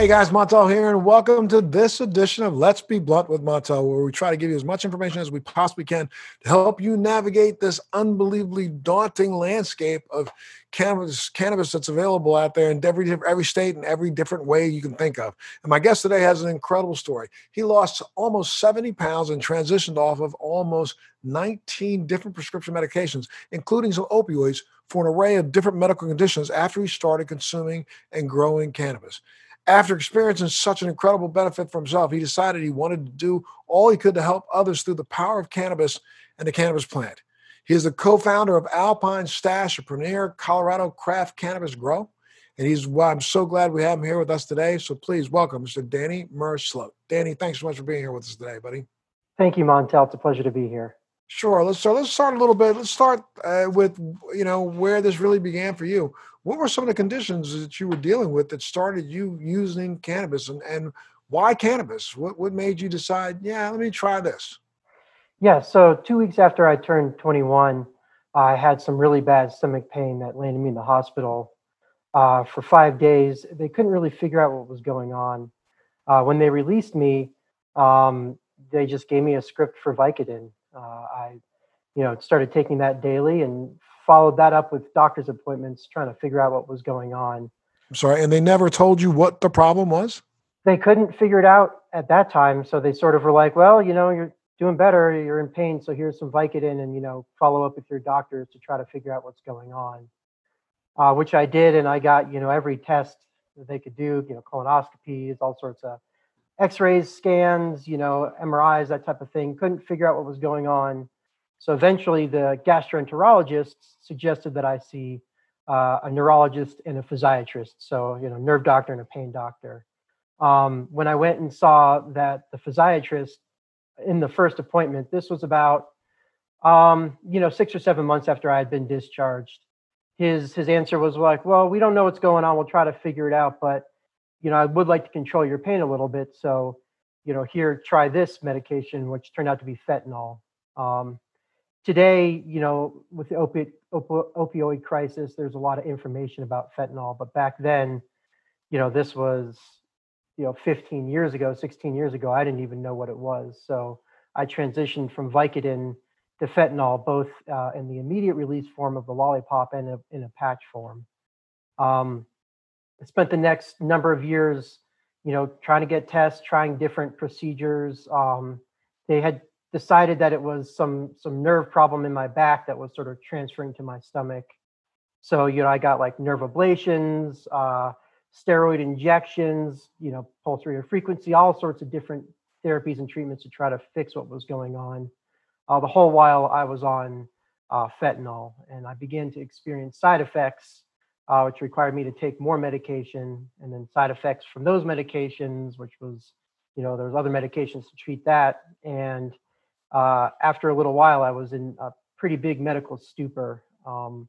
Hey guys, Montel here, and welcome to this edition of Let's Be Blunt with Montel, where we try to give you as much information as we possibly can to help you navigate this unbelievably daunting landscape of cannabis, cannabis that's available out there in every every state and every different way you can think of. And my guest today has an incredible story. He lost almost 70 pounds and transitioned off of almost 19 different prescription medications, including some opioids, for an array of different medical conditions after he started consuming and growing cannabis. After experiencing such an incredible benefit for himself, he decided he wanted to do all he could to help others through the power of cannabis and the cannabis plant. He is the co-founder of Alpine Stash, a premier Colorado craft cannabis grow. And he's well, I'm so glad we have him here with us today. So please welcome Mr. Danny Murr-Sloat. Danny, thanks so much for being here with us today, buddy. Thank you, Montel. It's a pleasure to be here. Sure. Let's so let's start a little bit. Let's start uh, with you know where this really began for you. What were some of the conditions that you were dealing with that started you using cannabis, and and why cannabis? What what made you decide? Yeah, let me try this. Yeah. So two weeks after I turned 21, I had some really bad stomach pain that landed me in the hospital uh, for five days. They couldn't really figure out what was going on. Uh, when they released me, um, they just gave me a script for Vicodin I, you know, started taking that daily and followed that up with doctor's appointments, trying to figure out what was going on. I'm sorry, and they never told you what the problem was. They couldn't figure it out at that time, so they sort of were like, "Well, you know, you're doing better. You're in pain, so here's some Vicodin, and you know, follow up with your doctors to try to figure out what's going on." Uh, which I did, and I got you know every test that they could do, you know, colonoscopies, all sorts of x-rays scans you know mris that type of thing. Couldn't figure out what was going on. So eventually the gastroenterologist suggested that i see uh, a neurologist and a physiatrist. So you know nerve doctor and a pain doctor. Um, when i went and saw that the physiatrist in the first appointment this was about um, you know six or seven months after i had been discharged. His his answer was like well we don't know what's going on. We'll try to figure it out. But you know, I would like to control your pain a little bit. So, you know, here, try this medication, which turned out to be fentanyl. Um, today, you know, with the opi- op- opioid crisis, there's a lot of information about fentanyl. But back then, you know, this was, you know, 15 years ago, 16 years ago, I didn't even know what it was. So I transitioned from Vicodin to fentanyl, both uh, in the immediate release form of the lollipop and a, in a patch form. Um, Spent the next number of years, you know, trying to get tests, trying different procedures. Um, they had decided that it was some some nerve problem in my back that was sort of transferring to my stomach. So you know, I got like nerve ablations, uh, steroid injections, you know, pulse rate frequency, all sorts of different therapies and treatments to try to fix what was going on. Uh, the whole while I was on uh, fentanyl, and I began to experience side effects uh, which required me to take more medication and then side effects from those medications, which was, you know, there was other medications to treat that. And uh, after a little while, I was in a pretty big medical stupor. Um,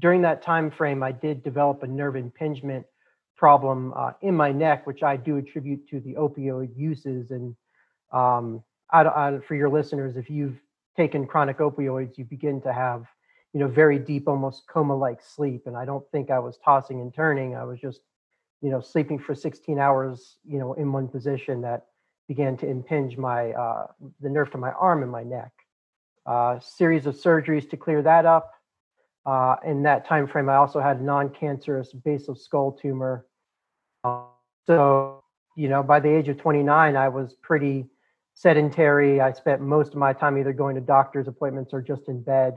during that time frame, I did develop a nerve impingement problem uh, in my neck, which I do attribute to the opioid uses. And um, I, I, for your listeners, if you've taken chronic opioids, you begin to have you know, very deep, almost coma-like sleep. And I don't think I was tossing and turning. I was just, you know, sleeping for 16 hours, you know, in one position that began to impinge my uh, the nerve to my arm and my neck. Uh, series of surgeries to clear that up. Uh, in that time frame, I also had non-cancerous basal skull tumor. Uh, so, you know, by the age of 29, I was pretty sedentary. I spent most of my time either going to doctor's appointments or just in bed.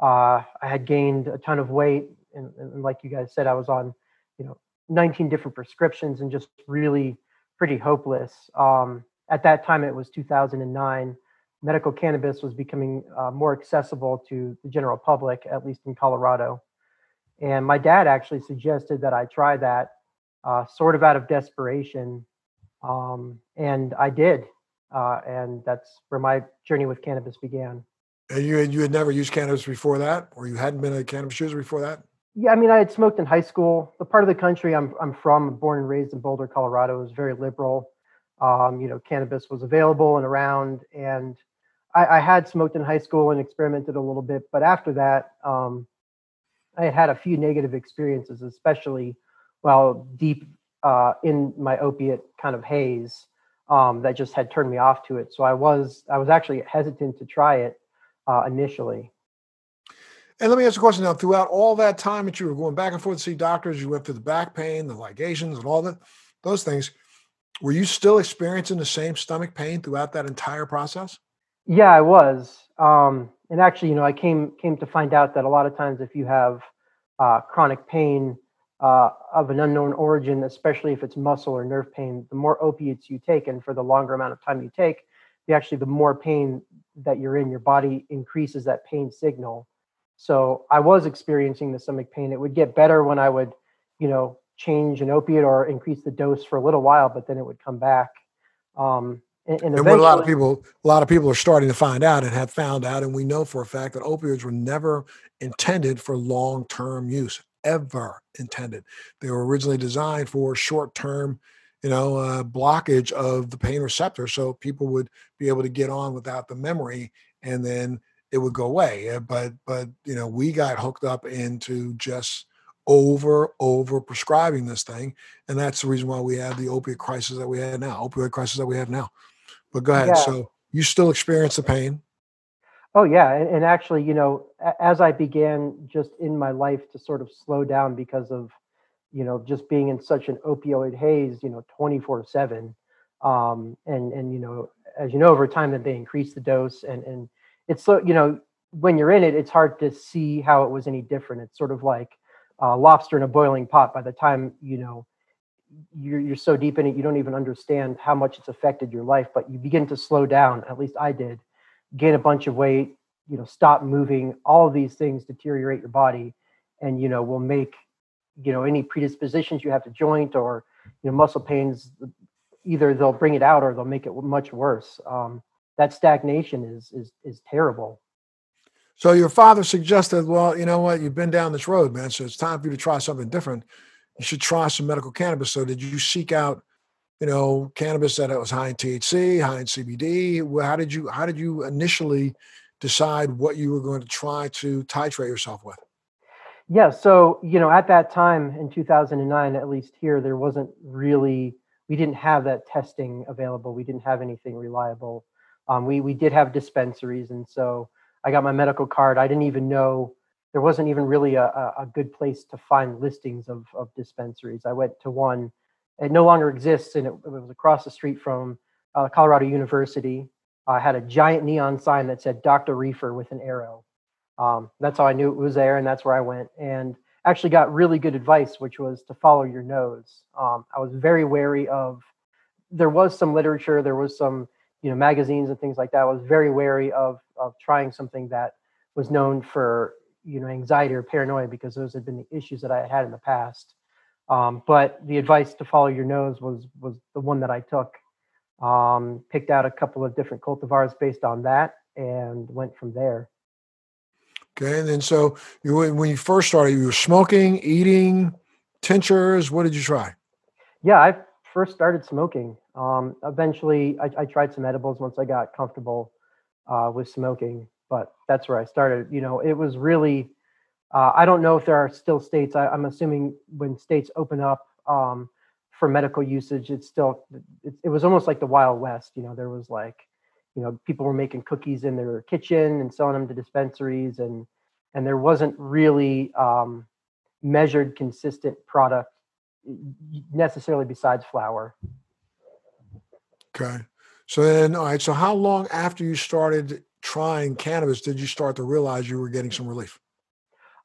Uh, I had gained a ton of weight, and, and, like you guys said, I was on, you know, 19 different prescriptions and just really pretty hopeless. Um, at that time, it was 2009. Medical cannabis was becoming uh, more accessible to the general public, at least in Colorado. And my dad actually suggested that I try that, uh, sort of out of desperation, um, and I did. Uh, and that's where my journey with cannabis began. And you you had never used cannabis before that, or you hadn't been a cannabis user before that? Yeah, I mean, I had smoked in high school. The part of the country I'm I'm from, born and raised in Boulder, Colorado, is very liberal. Um, you know, cannabis was available and around, and I, I, had smoked in high school and experimented a little bit. But after that, um, I had had a few negative experiences, especially while deep uh, in my opiate kind of haze um, that just had turned me off to it. So I was I was actually hesitant to try it uh, initially. And let me ask a question now. Throughout all that time that you were going back and forth to see doctors, you went through the back pain, the ligations, and all that, those things. Were you still experiencing the same stomach pain throughout that entire process? Yeah, I was. Um, and actually, you know, I came came to find out that a lot of times, if you have uh, chronic pain uh, of an unknown origin, especially if it's muscle or nerve pain, the more opiates you take, and for the longer amount of time you take, the actually the more pain that you're in, your body increases that pain signal. So I was experiencing the stomach pain. It would get better when I would, you know, change an opiate or increase the dose for a little while, but then it would come back. Um, and, and, and what a lot of people, a lot of people are starting to find out and have found out, and we know for a fact that opioids were never intended for long-term use, ever intended. They were originally designed for short-term, you know, uh, blockage of the pain receptor, so people would be able to get on without the memory, and then it would go away. But but you know, we got hooked up into just over over prescribing this thing, and that's the reason why we have the opiate crisis that we have now, opioid crisis that we have now. But go ahead. Yeah. So you still experience the pain? Oh yeah, and, and actually, you know, as I began just in my life to sort of slow down because of, you know, just being in such an opioid haze, you know, twenty four seven, um, and and you know, as you know, over time that they increase the dose and and it's so you know when you're in it, it's hard to see how it was any different. It's sort of like uh, lobster in a boiling pot. By the time you know you're, you're so deep in it, you don't even understand how much it's affected your life. But you begin to slow down. At least I did. Gain a bunch of weight. You know, stop moving. All of these things deteriorate your body, and you know will make you know any predispositions you have to joint or you know muscle pains. Either they'll bring it out or they'll make it much worse. Um, that stagnation is is is terrible. So your father suggested, well, you know what, you've been down this road, man. So it's time for you to try something different. You should try some medical cannabis. So did you seek out, you know, cannabis that was high in THC, high in CBD? well, How did you how did you initially decide what you were going to try to titrate yourself with? Yeah, so you know, at that time in 2009, at least here, there wasn't really we didn't have that testing available. We didn't have anything reliable um, we we did have dispensaries, and so I got my medical card. I didn't even know there wasn't even really a, a good place to find listings of of dispensaries. I went to one. It no longer exists, and it, it was across the street from uh, Colorado University. I had a giant neon sign that said Dr. Reefer with an arrow. Um, that's how I knew it was there, and that's where I went. And actually got really good advice, which was to follow your nose. Um, I was very wary of. There was some literature. There was some you know magazines and things like that. I was very wary of of trying something that was known for you know anxiety or paranoia because those had been the issues that I had in the past. Um, but the advice to follow your nose was was the one that I took. Um, picked out a couple of different cultivars based on that and went from there. Okay, and then so you when you first started, you were smoking, eating, tinctures. What did you try? Yeah, I first started smoking. Um, eventually, I, I, tried some edibles once I got comfortable uh, with smoking, but that's where I started. You know, it was really, uh, I don't know if there are still states, I, am assuming when states open up um, for medical usage, it's still, it, it was almost like the Wild West. You know, there was like, you know, people were making cookies in their kitchen and selling them to dispensaries, and and there wasn't really um, measured, consistent product necessarily besides flour Okay. So then, all right. So how long after you started trying cannabis did you start to realize you were getting some relief?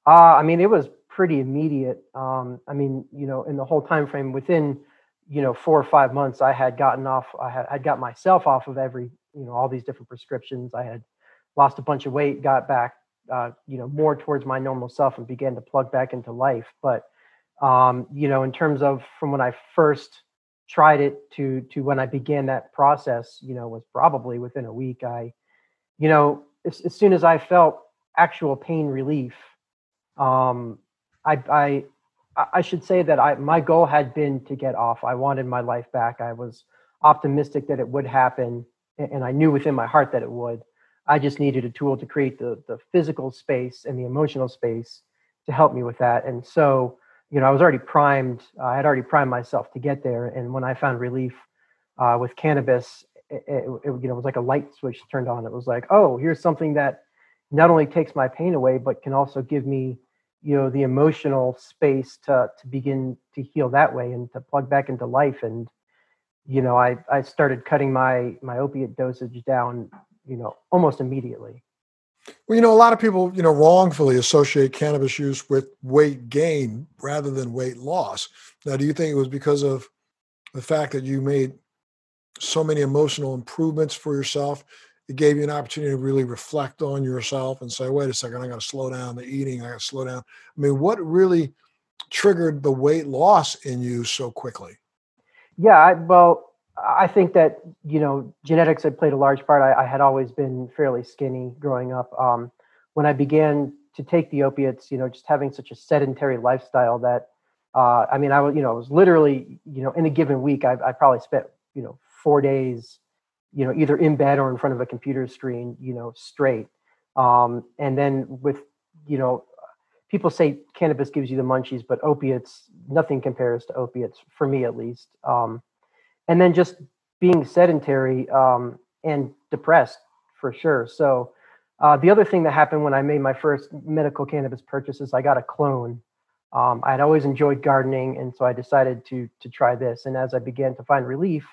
Uh, I mean, it was pretty immediate. Um, I mean, you know, in the whole time frame within, you know, four or five months, I had gotten off. I had I'd got myself off of every, you know, all these different prescriptions. I had lost a bunch of weight, got back, uh, you know, more towards my normal self, and began to plug back into life. But um, you know, in terms of from when I first tried it to to when I began that process, you know, was probably within a week. I, you know, as, as soon as I felt actual pain relief, um, I, I I should say that I my goal had been to get off. I wanted my life back. I was optimistic that it would happen, and I knew within my heart that it would. I just needed a tool to create the the physical space and the emotional space to help me with that. And so you know, I was already primed. I had already primed myself to get there. And when I found relief uh, with cannabis, it, it, it, you know, was like a light switch turned on. It was like, oh, here's something that not only takes my pain away, but can also give me, you know, the emotional space to to begin to heal that way and to plug back into life. And you know, I I started cutting my my opiate dosage down, you know, almost immediately. Well, you know, a lot of people, you know, wrongfully associate cannabis use with weight gain rather than weight loss. Now, do you think it was because of the fact that you made so many emotional improvements for yourself? It gave you an opportunity to really reflect on yourself and say, wait a second, I got to slow down the eating. I got to slow down. I mean, what really triggered the weight loss in you so quickly? Yeah, I, well, I think that you know genetics had played a large part. I, I had always been fairly skinny growing up. Um, when I began to take the opiates, you know, just having such a sedentary lifestyle that uh, I mean, I was you know I was literally you know in a given week I, I probably spent you know four days you know either in bed or in front of a computer screen you know straight. Um, and then with you know people say cannabis gives you the munchies, but opiates nothing compares to opiates for me at least. Um, and then just being sedentary um, and depressed for sure. So uh, the other thing that happened when I made my first medical cannabis purchases, I got a clone. Um, I had always enjoyed gardening, and so I decided to to try this. And as I began to find relief,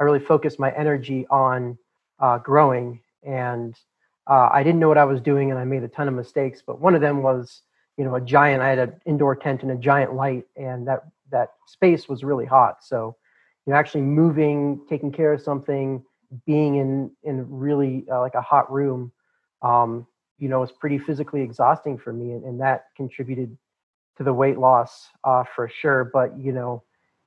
I really focused my energy on uh, growing. And uh, I didn't know what I was doing, and I made a ton of mistakes. But one of them was, you know, a giant. I had an indoor tent and a giant light, and that that space was really hot. So you know actually moving taking care of something being in in really uh, like a hot room um, you know was pretty physically exhausting for me and, and that contributed to the weight loss uh, for sure but you know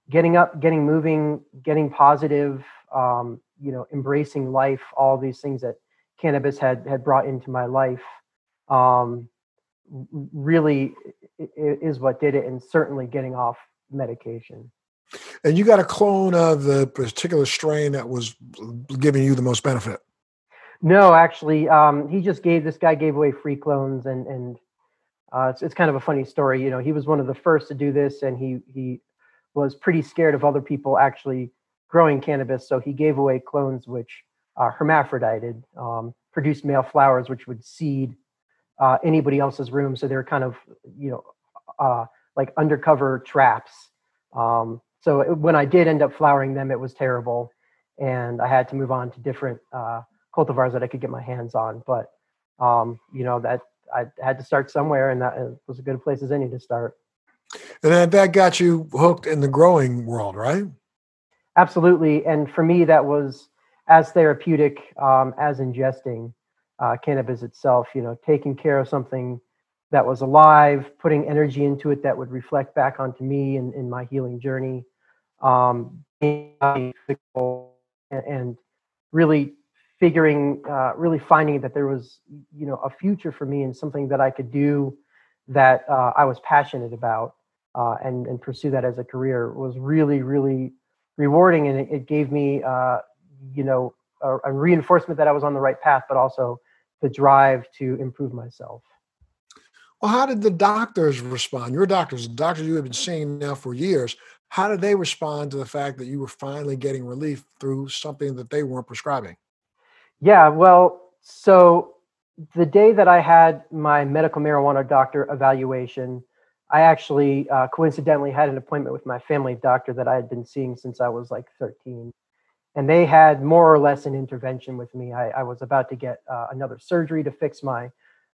getting up getting moving getting positive um, you know embracing life all these things that cannabis had had brought into my life um, really is what did it and certainly getting off medication and you got a clone of the particular strain that was giving you the most benefit. No, actually, um, he just gave this guy gave away free clones, and and uh, it's it's kind of a funny story. You know, he was one of the first to do this, and he he was pretty scared of other people actually growing cannabis, so he gave away clones which are hermaphrodited, um, produced male flowers, which would seed uh, anybody else's room. So they're kind of you know uh, like undercover traps. Um, so it, when I did end up flowering them, it was terrible, and I had to move on to different uh, cultivars that I could get my hands on. But um, you know that I had to start somewhere, and that was a good place as any to start. And then that got you hooked in the growing world, right? Absolutely, and for me, that was as therapeutic um, as ingesting uh, cannabis itself. You know, taking care of something that was alive, putting energy into it that would reflect back onto me in, in my healing journey um, and really figuring, uh, really finding that there was, you know, a future for me and something that I could do that uh, I was passionate about uh, and, and pursue that as a career was really, really rewarding. And it, it gave me, uh, you know, a, a reinforcement that I was on the right path, but also the drive to improve myself. Well, how did the doctors respond? Your doctors, the doctors you have been seeing now for years, how did they respond to the fact that you were finally getting relief through something that they weren't prescribing? Yeah, well, so the day that I had my medical marijuana doctor evaluation, I actually uh, coincidentally had an appointment with my family doctor that I had been seeing since I was like 13. And they had more or less an intervention with me. I, I was about to get uh, another surgery to fix my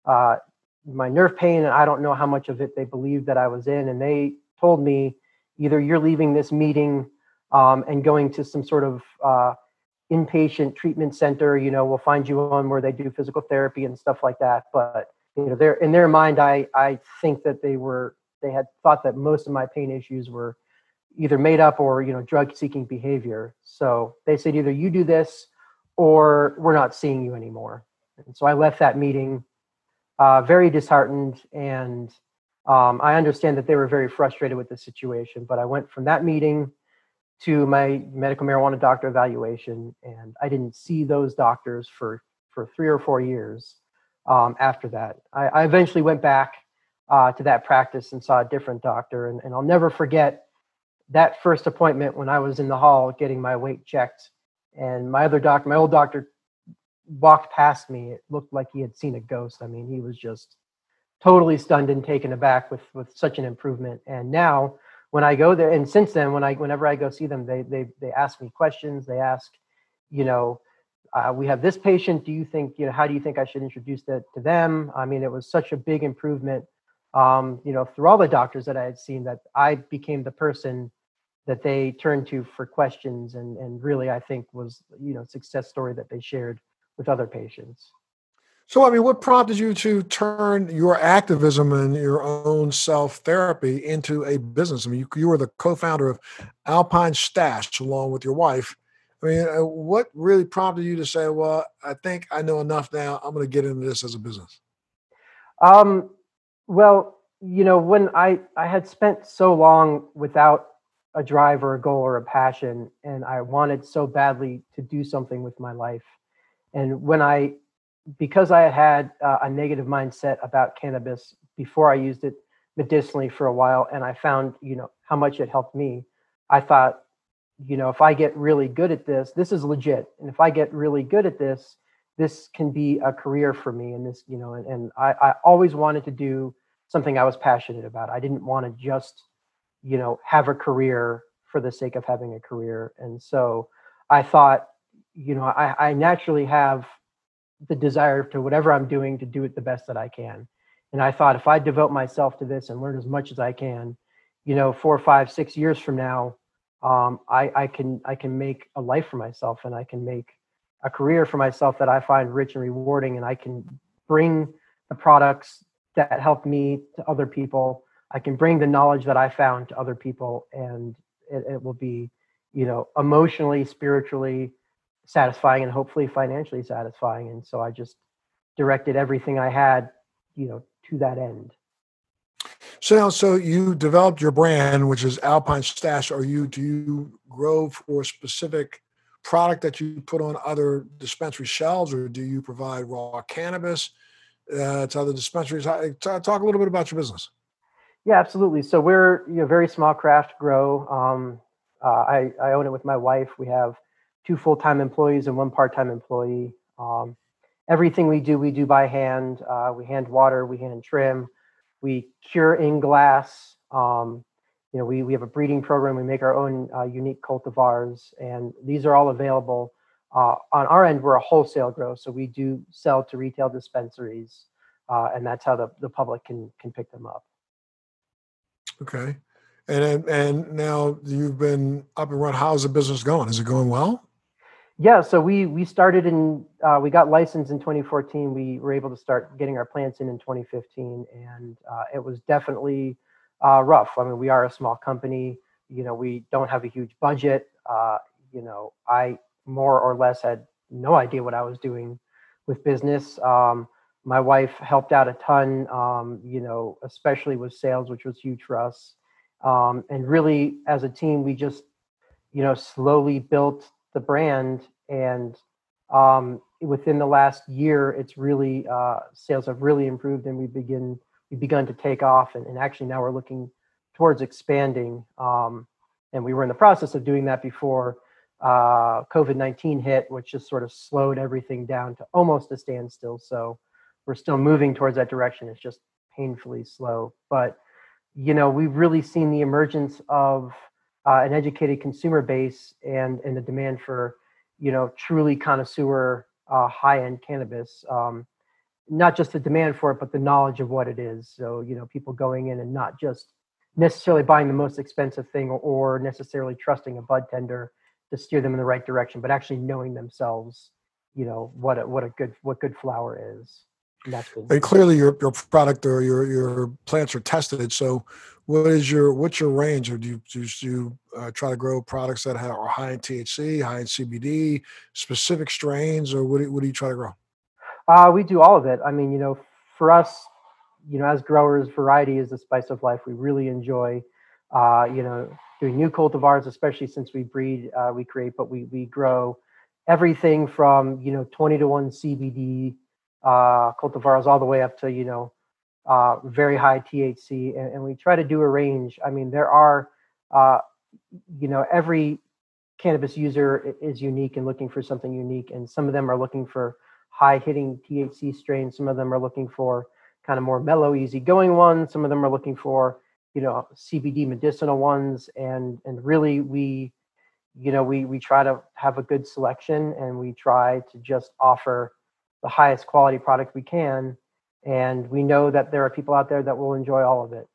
uh, my nerve pain, and I don't know how much of it they believed that I was in. And they told me either you're leaving this meeting um, and going to some sort of uh, inpatient treatment center you know we'll find you one where they do physical therapy and stuff like that but you know they're in their mind i i think that they were they had thought that most of my pain issues were either made up or you know drug seeking behavior so they said either you do this or we're not seeing you anymore and so i left that meeting uh, very disheartened and um, I understand that they were very frustrated with the situation, but I went from that meeting to my medical marijuana doctor evaluation, and I didn't see those doctors for for three or four years um, after that. I, I, eventually went back uh, to that practice and saw a different doctor. And, and I'll never forget that first appointment when I was in the hall getting my weight checked. And my other doctor, my old doctor, walked past me. It looked like he had seen a ghost. I mean, he was just totally stunned and taken aback with with such an improvement. And now when I go there, and since then, when I whenever I go see them, they they they ask me questions. They ask, you know, uh, we have this patient. Do you think you know? How do you think I should introduce that to them? I mean, it was such a big improvement. Um, you know, through all the doctors that I had seen, that I became the person that they turned to for questions, and and really, I think was you know success story that they shared with other patients. So, I mean, what prompted you to turn your activism and your own self therapy into a business? I mean, you, you were the co founder of Alpine Stash along with your wife. I mean, uh, what really prompted you to say, well, I think I know enough now, I'm going to get into this as a business? Um, well, you know, when I, I had spent so long without a drive or a goal or a passion, and I wanted so badly to do something with my life. And when I because I had uh, a negative mindset about cannabis before I used it medicinally for a while, and I found, you know, how much it helped me, I thought, you know, if I get really good at this, this is legit. And if I get really good at this, this can be a career for me. And this, you know, and, and I, I always wanted to do something I was passionate about. I didn't want to just, you know, have a career for the sake of having a career. And so I thought, you know, I, I naturally have the desire to whatever I'm doing to do it the best that I can. And I thought if I devote myself to this and learn as much as I can, you know, four, five, six years from now, um, I, I can I can make a life for myself and I can make a career for myself that I find rich and rewarding, and I can bring the products that help me to other people. I can bring the knowledge that I found to other people, and it, it will be, you know, emotionally, spiritually, satisfying and hopefully financially satisfying. And so I just directed everything I had, you know, to that end. So, so you developed your brand, which is Alpine Stash. Are you do you grow for a specific product that you put on other dispensary shelves, or do you provide raw cannabis uh, to other dispensaries? Talk a little bit about your business. Yeah, absolutely. So we're you know very small craft grow. Um, uh, I I own it with my wife. We have two full-time employees and one part-time employee. Um, everything we do, we do by hand. Uh, we hand water, we hand trim, we cure in glass. Um, you know, we, we have a breeding program. We make our own uh, unique cultivars, and these are all available. Uh, on our end, we're a wholesale grow, so we do sell to retail dispensaries, uh, and that's how the, the public can can pick them up. Okay, and and now you've been up and running. How's the business going? Is it going well? Yeah, so we we started in uh, we got licensed in 2014. We were able to start getting our plants in in 2015, and uh, it was definitely uh, rough. I mean, we are a small company. You know, we don't have a huge budget. Uh, you know, I more or less had no idea what I was doing with business. Um, my wife helped out a ton. Um, you know, especially with sales, which was huge for us. Um, and really, as a team, we just you know slowly built the brand and um, within the last year, it's really uh, sales have really improved, and we begin we begun to take off, and, and actually now we're looking towards expanding. Um, and we were in the process of doing that before uh, COVID nineteen hit, which just sort of slowed everything down to almost a standstill. So we're still moving towards that direction. It's just painfully slow, but you know we've really seen the emergence of uh, an educated consumer base and and the demand for you know truly connoisseur uh, high end cannabis. Um, not just the demand for it, but the knowledge of what it is. So you know people going in and not just necessarily buying the most expensive thing or, necessarily trusting a bud tender to steer them in the right direction, but actually knowing themselves, you know what a, what a good what good flower is. And, and clearly, your your product or your your plants are tested. So, what is your what's your range? Or do you do you uh, try to grow products that have, are high in thc high in cbd specific strains or what do, what do you try to grow? Uh, we do all of it. I mean you know for us you know as growers variety is the spice of life. We really enjoy uh, you know doing new cultivars especially since we breed uh, we create but we we grow everything from you know 20 to 1 cbd uh, cultivars all the way up to you know uh, very high THC, and, and, we try to do a range. I mean, there are, uh, you know, every cannabis user is unique and looking for something unique, and some of them are looking for high hitting THC strains. Some of them are looking for kind of more mellow, easy going ones. Some of them are looking for, you know, CBD medicinal ones, and and really we, you know, we we try to have a good selection, and we try to just offer the highest quality product we can and we know that there are people out there that will enjoy all of it.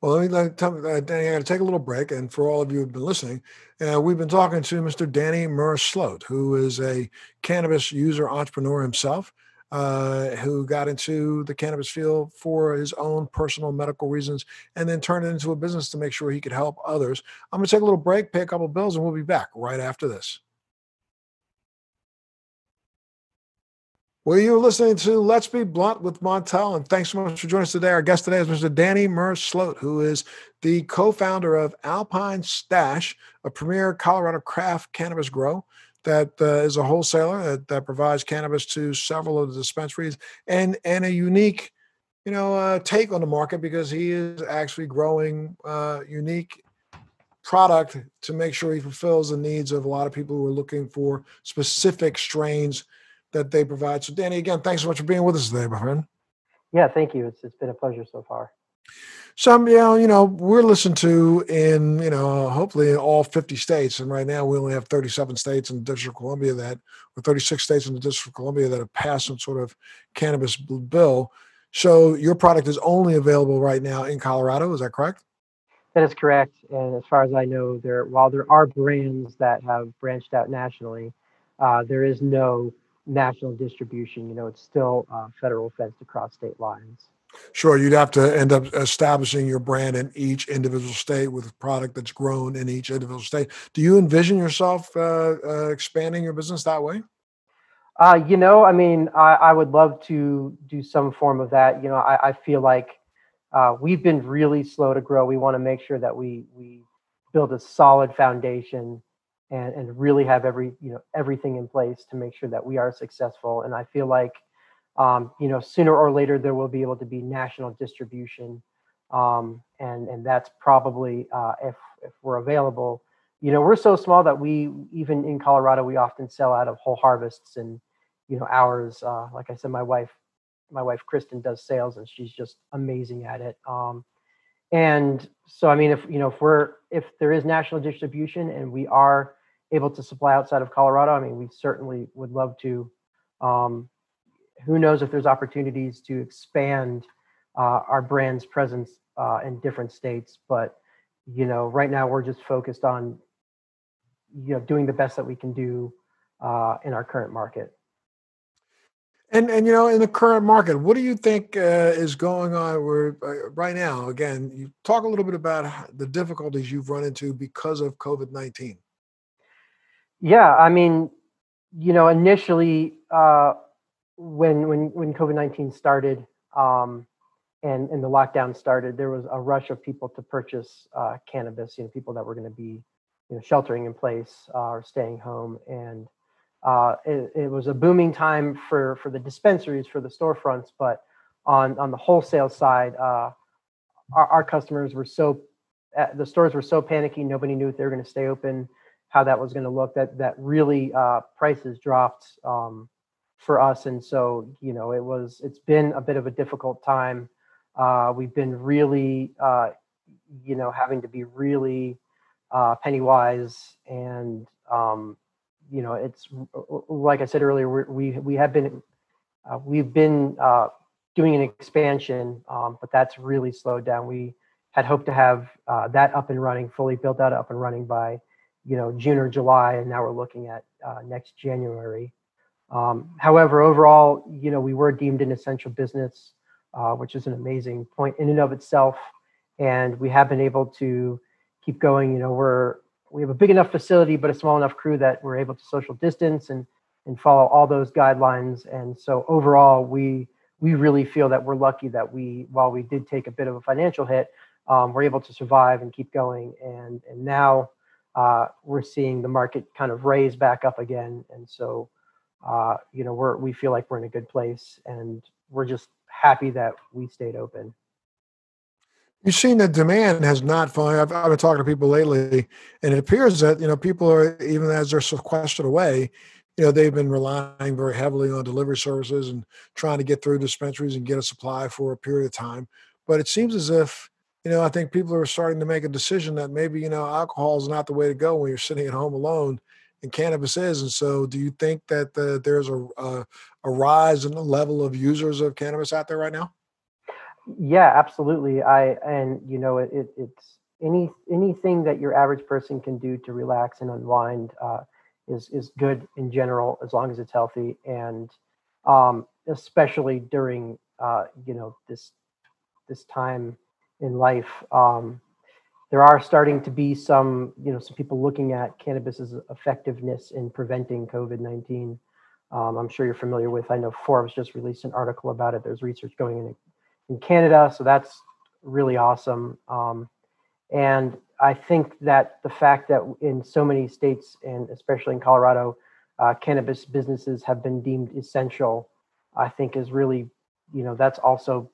Well, let me let, tell, uh, Danny. I to take a little break, and for all of you who've been listening, uh, we've been talking to Mr. Danny Murr-Sloat, who is a cannabis user entrepreneur himself, uh, who got into the cannabis field for his own personal medical reasons, and then turned it into a business to make sure he could help others. I'm going to take a little break, pay a couple bills, and we'll be back right after this. Well, you're listening to Let's Be Blunt with Montel, and thanks so much for joining us today. Our guest today is Mr. Danny Murr-Sloat, who is the co-founder of Alpine Stash, a premier Colorado craft cannabis grow that uh, is a wholesaler that, that provides cannabis to several of the dispensaries and and a unique, you know, uh, take on the market because he is actually growing uh, unique product to make sure he fulfills the needs of a lot of people who are looking for specific strains that they provide. So, Danny, again, thanks so much for being with us today, my friend. Yeah, thank you. It's it's been a pleasure so far. Some, you know, you know, we're listened to in, you know, hopefully in all 50 states. And right now we only have 37 states in the District of Columbia that, or 36 states in the District of Columbia that have passed some sort of cannabis bill. So your product is only available right now in Colorado. Is that correct? That is correct. And as far as I know, there while there are brands that have branched out nationally, uh, there is no national distribution. You know, it's still uh, federal fenced across state lines. Sure, you'd have to end up establishing your brand in each individual state with a product that's grown in each individual state. Do you envision yourself uh, uh, expanding your business that way? Uh, you know, I mean, I, I, would love to do some form of that. You know, I, I feel like uh, we've been really slow to grow. We want to make sure that we we build a solid foundation and and really have every you know everything in place to make sure that we are successful. And i feel like um, you know sooner or later there will be able to be national distribution. Um, and and that's probably uh, if if we're available. You know we're so small that we even in colorado we often sell out of whole harvests and you know hours uh, like i said my wife my wife kristen does sales and she's just amazing at it. Um, and so i mean if you know if we're if there is national distribution and we are able to supply outside of Colorado, I mean, we certainly would love to. Um, who knows if there's opportunities to expand uh, our brand's presence uh, in different states? But you know, right now we're just focused on you know doing the best that we can do uh, in our current market. And and you know, in the current market, what do you think uh, is going on? Where uh, right now, again, you talk a little bit about the difficulties you've run into because of COVID nineteen. Yeah, I mean, you know, initially uh, when when when COVID nineteen started um, and and the lockdown started, there was a rush of people to purchase uh, cannabis. You know, people that were going to be you know sheltering in place uh, or staying home, and uh, it, it was a booming time for for the dispensaries for the storefronts. But on on the wholesale side, uh, our, our customers were so uh, the stores were so panicky. Nobody knew if they were going to stay open how that was going to look. That that really uh, prices dropped um, for us, and so you know it was. It's been a bit of a difficult time. Uh, we've been really, uh, you know, having to be really uh, penny wise, and um, you know, it's like I said earlier, we we have been uh, we've been uh, doing an expansion, um, but that's really slowed down. We had hoped to have that up and running, fully built out, up and running by you know June or July, and now we're looking at uh, next January. Um, however, overall, you know, we were deemed an essential business, uh, which is an amazing point in and of itself, and we have been able to keep going. You know, we're we have a big enough facility, but a small enough crew that we're able to social distance and and follow all those guidelines. And so overall, we we really feel that we're lucky that we, while we did take a bit of a financial hit, um, we're able to survive and keep going. And and now uh, we're seeing the market kind of raise back up again. And so, uh, you know, we're, we feel like we're in a good place. And we're just happy that we stayed open. You've seen the demand has not fallen. I've, I've been talking to people lately, and it appears that you know people are even as they're sequestered away, you know they've been relying very heavily on delivery services and trying to get through dispensaries and get a supply for a period of time. But it seems as if you know I think people are starting to make a decision that maybe you know alcohol is not the way to go when you're sitting at home alone, and cannabis is. And so, do you think that the, there's a, a a rise in the level of users of cannabis out there right now? Yeah, absolutely. I and you know it, it it's any anything that your average person can do to relax and unwind uh, is is good in general as long as it's healthy and um, especially during uh, you know this this time in life. Um, there are starting to be some you know some people looking at cannabis's effectiveness in preventing COVID nineteen. Um, I'm sure you're familiar with. I know Forbes just released an article about it. There's research going in in Canada. So that's really awesome. Um, and I think that the fact that in so many states, and especially in Colorado, uh, cannabis businesses have been deemed essential, I think is really, you know, that's also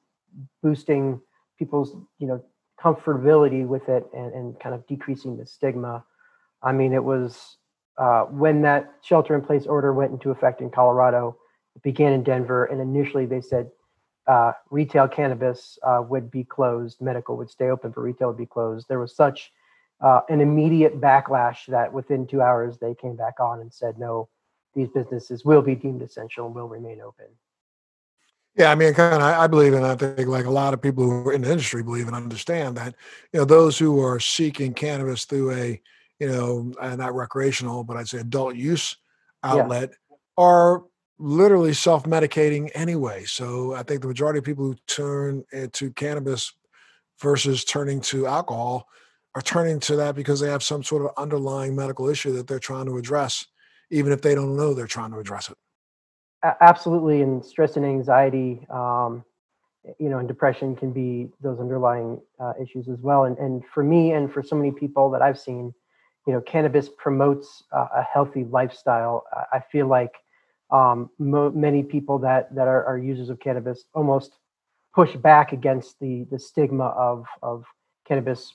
boosting people's, you know, comfortability with it and, and kind of decreasing the stigma. I mean, it was uh, when that shelter in place order went into effect in Colorado, it began in Denver, and initially they said uh, retail cannabis uh, would be closed, medical would stay open, but retail would be closed. There was such uh, an immediate backlash that within two hours they came back on and said, no, these businesses will be deemed essential and will remain open. Yeah, I mean, kind of, I believe, and I think like a lot of people who are in the industry believe and understand that, you know, those who are seeking cannabis through a, you know, uh, not recreational, but I'd say adult use outlet yeah. are literally self-medicating anyway. So I think the majority of people who turn to cannabis versus turning to alcohol are turning to that because they have some sort of underlying medical issue that they're trying to address, even if they don't know they're trying to address it. Absolutely, and stress and anxiety, um, you know, and depression can be those underlying uh, issues as well. And and for me, and for so many people that I've seen, you know, cannabis promotes uh, a healthy lifestyle. I feel like um, mo- many people that that are, are, users of cannabis almost push back against the the stigma of of cannabis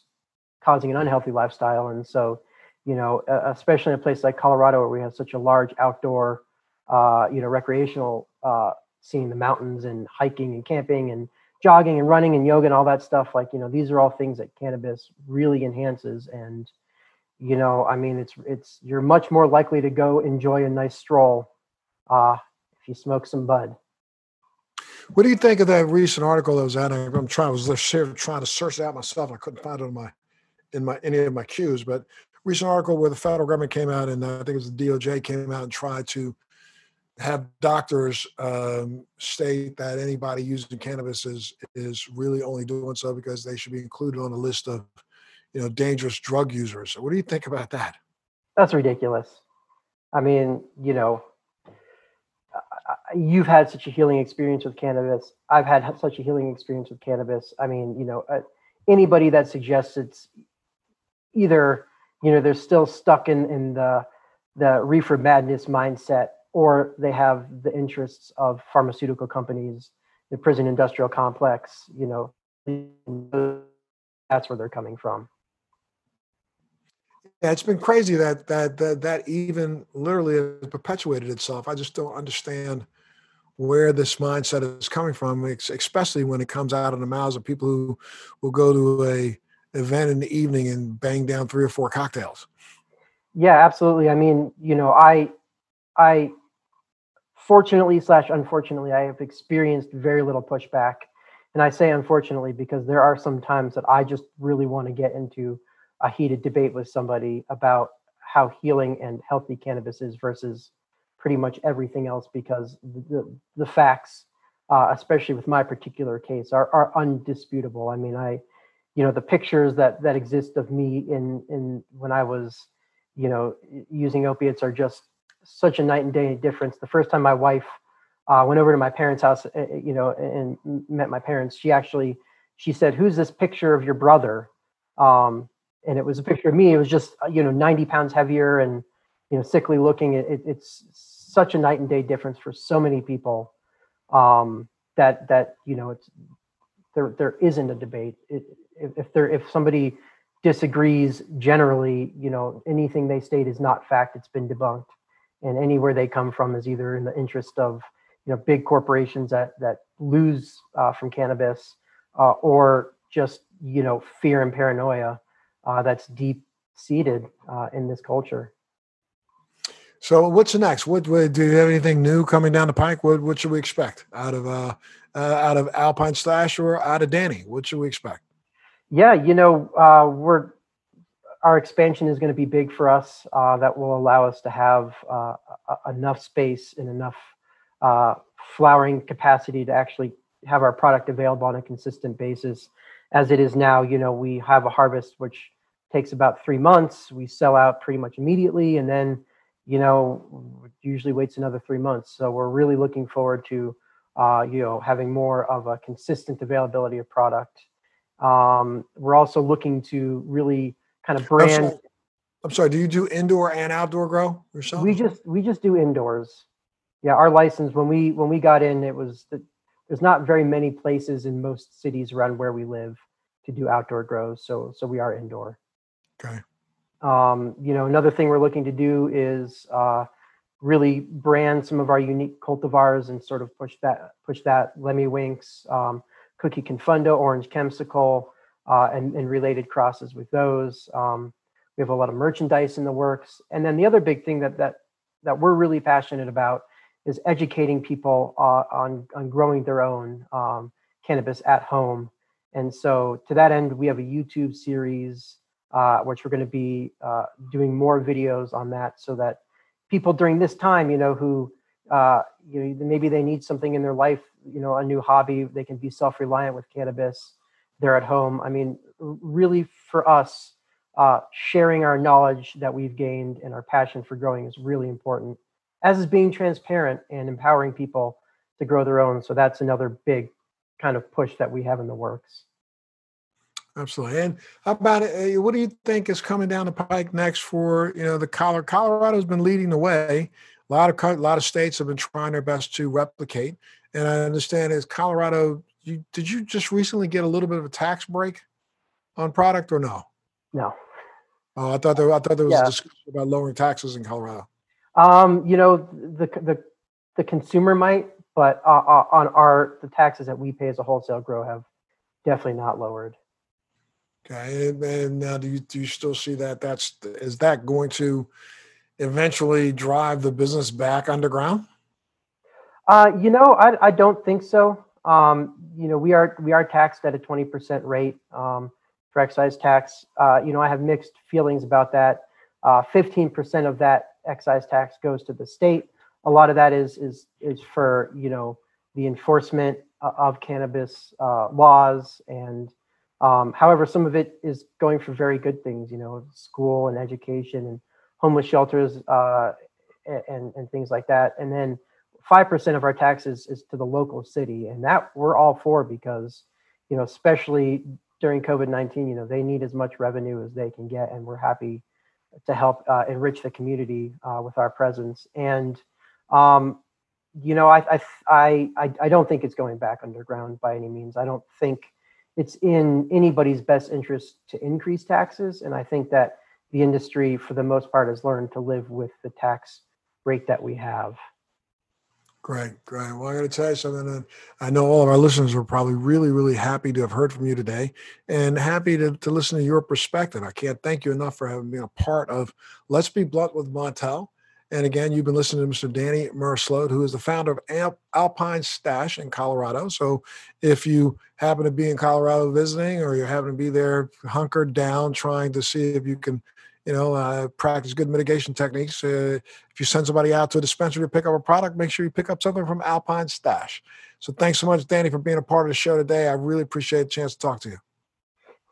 causing an unhealthy lifestyle and so you know especially in a place like colorado where we have such a large outdoor uh, you know recreational uh, scene the mountains and hiking and camping and jogging and running and yoga and all that stuff like you know these are all things that cannabis really enhances and you know i mean it's it's you're much more likely to go enjoy a nice stroll uh, if you smoke some bud. What do you think of that recent article that was out? I'm trying, I was trying to search it out myself. I couldn't find it in my, in my any of my cues, But recent article where the federal government came out and I think it was the DOJ came out and tried to have doctors um, state that anybody using cannabis is is really only doing so because they should be included on a list of, you know, dangerous drug users. What do you think about that? That's ridiculous. I mean, you know, you've had such a healing experience with cannabis. I've had such a healing experience with cannabis. I mean, you know, uh, anybody that suggests it's either, you know, they're still stuck in in the the reefer madness mindset, or they have the interests of pharmaceutical companies, the prison industrial complex. You know, that's where they're coming from. Yeah, it's been crazy that that that, that even literally has perpetuated itself. I just don't understand where this mindset is coming from, especially when it comes out of the mouths of people who will go to a event in the evening and bang down three or four cocktails. Yeah, absolutely. I mean, you know, I, I, fortunately slash unfortunately, I have experienced very little pushback, and I say unfortunately because there are some times that I just really want to get into a heated debate with somebody about how healing and healthy cannabis is versus pretty much everything else because the, the, facts, uh, especially with my particular case, are, are undisputable. I mean, I, you know, the pictures that that exist of me in in when I was, you know, using opiates are just such a night and day difference. The first time my wife uh, went over to my parents' house, uh, you know, and met my parents, she actually she said, "Who's this picture of your brother?" Um, and it was a picture of me. It was just you know 90 pounds heavier and you know sickly looking. It, it's such a night and day difference for so many people um, that that you know it's there there isn't a debate. It, if, if there if somebody disagrees generally, you know, anything they state is not fact. It's been debunked, and anywhere they come from is either in the interest of you know big corporations that that lose uh, from cannabis, uh, or just you know fear and paranoia uh, that's deep seated uh, in this culture. So what's next? What, what, do you have anything new coming down the pike? What what should we expect out of uh, uh, out of Alpine Stash or out of Danny? What should we expect? Yeah, you know, uh, we're our expansion is going to be big for us. Uh, that will allow us to have uh, enough space and enough uh, flowering capacity to actually have our product available on a consistent basis. As it is now, you know, we have a harvest which takes about three months. We sell out pretty much immediately, and then you know, usually waits another three months. So we're really looking forward to, uh, you know, having more of a consistent availability of product. Um, we're also looking to really kind of brand. I'm sorry, I'm sorry, do you do indoor and outdoor grow yourself? We just we just do indoors. Yeah, our license when we when we got in, it was that there's not very many places in most cities around where we live to do outdoor grows. So so we are indoor. Okay. Um, you know, another thing we're looking to do is uh, really brand some of our unique cultivars and sort of push that push that Lemmy Winks, um, Cookie Confundo, Orange Chemsicle, uh, and, and related crosses with those. Um, we have a lot of merchandise in the works, and then the other big thing that that that we're really passionate about is educating people uh, on on growing their own um, cannabis at home. And so, to that end, we have a YouTube series uh, which we're going to be uh, doing more videos on that so that people during this time, you know, who, uh, you know, maybe they need something in their life, you know, a new hobby, they can be self reliant with cannabis. They're at home. I mean, really for us, uh, sharing our knowledge that we've gained and our passion for growing is really important, as is being transparent and empowering people to grow their own. So that's another big kind of push that we have in the works. Absolutely. And how about it? Uh, what do you think is coming down the pike next for you know the Colorado? Colorado's been leading the way. A lot of a lot of states have been trying their best to replicate. And I understand is Colorado. You did you just recently get a little bit of a tax break on product or no? No. Oh, I thought there. I thought there was yeah. a discussion about lowering taxes in Colorado. Um, you know the the the consumer might, but uh, uh, on our the taxes that we pay as a wholesale grow have definitely not lowered. Okay, and, and now do you do you still see that? That's is that going to eventually drive the business back underground? Uh, you know, I, I don't think so. Um, you know, we are we are taxed at a twenty percent rate um, for excise tax. Uh, you know, I have mixed feelings about that. Uh, fifteen percent of that excise tax goes to the state. A lot of that is is is for you know the enforcement of cannabis uh, laws and um, however, some of it is going for very good things, you know, school and education and homeless shelters uh, and, and things like that. And then 5% of our taxes is to the local city. And that we're all for because, you know, especially during COVID 19, you know, they need as much revenue as they can get. And we're happy to help uh, enrich the community uh, with our presence. And, um, you know, I, I, I, I don't think it's going back underground by any means. I don't think it's in anybody's best interest to increase taxes. And I think that the industry, for the most part, has learned to live with the tax rate that we have. Great, great. Well, I got to tell you something. I know all of our listeners are probably really, really happy to have heard from you today and happy to, to listen to your perspective. I can't thank you enough for having been a part of Let's Be Blunt with Montel. And again, you've been listening to Mr. Danny Murr-Sloat, who is the founder of Alpine Stash in Colorado. So if you happen to be in Colorado visiting or you happen to be there hunkered down trying to see if you can, you know, uh, practice good mitigation techniques, uh, if you send somebody out to a dispensary to pick up a product, make sure you pick up something from Alpine Stash. So thanks so much, Danny, for being a part of the show today. I really appreciate the chance to talk to you.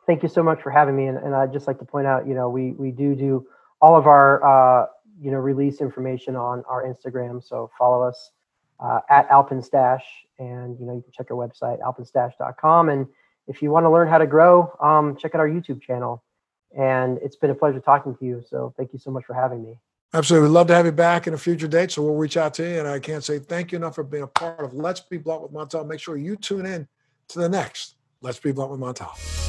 Thank you so much for having me. And, and I'd just like to point out, you know, we, we do do all of our, uh, you know release information on our Instagram. So follow us uh, at Alpinstash, and you know you can check our website alpinstash.com. And if you want to learn how to grow, um, check out our YouTube channel. And it's been a pleasure talking to you. So thank you so much for having me. Absolutely. We'd love to have you back in a future date. So we'll reach out to you. And I can't say thank you enough for being a part of Let's Be Blunt with Montel. Make sure you tune in to the next Let's Be Blunt with Montel.